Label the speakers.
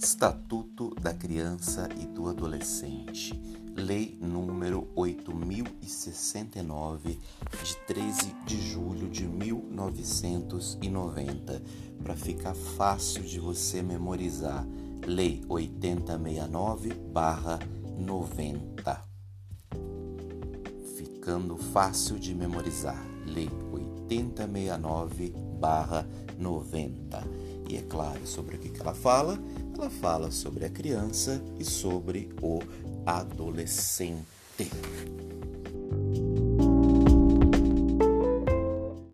Speaker 1: Estatuto da Criança e do Adolescente, Lei número 8069, de 13 de julho de 1990, para ficar fácil de você memorizar. Lei 8069/90. Ficando fácil de memorizar. Lei 8069/90. E é claro, sobre o que ela fala? Ela fala sobre a criança e sobre o adolescente.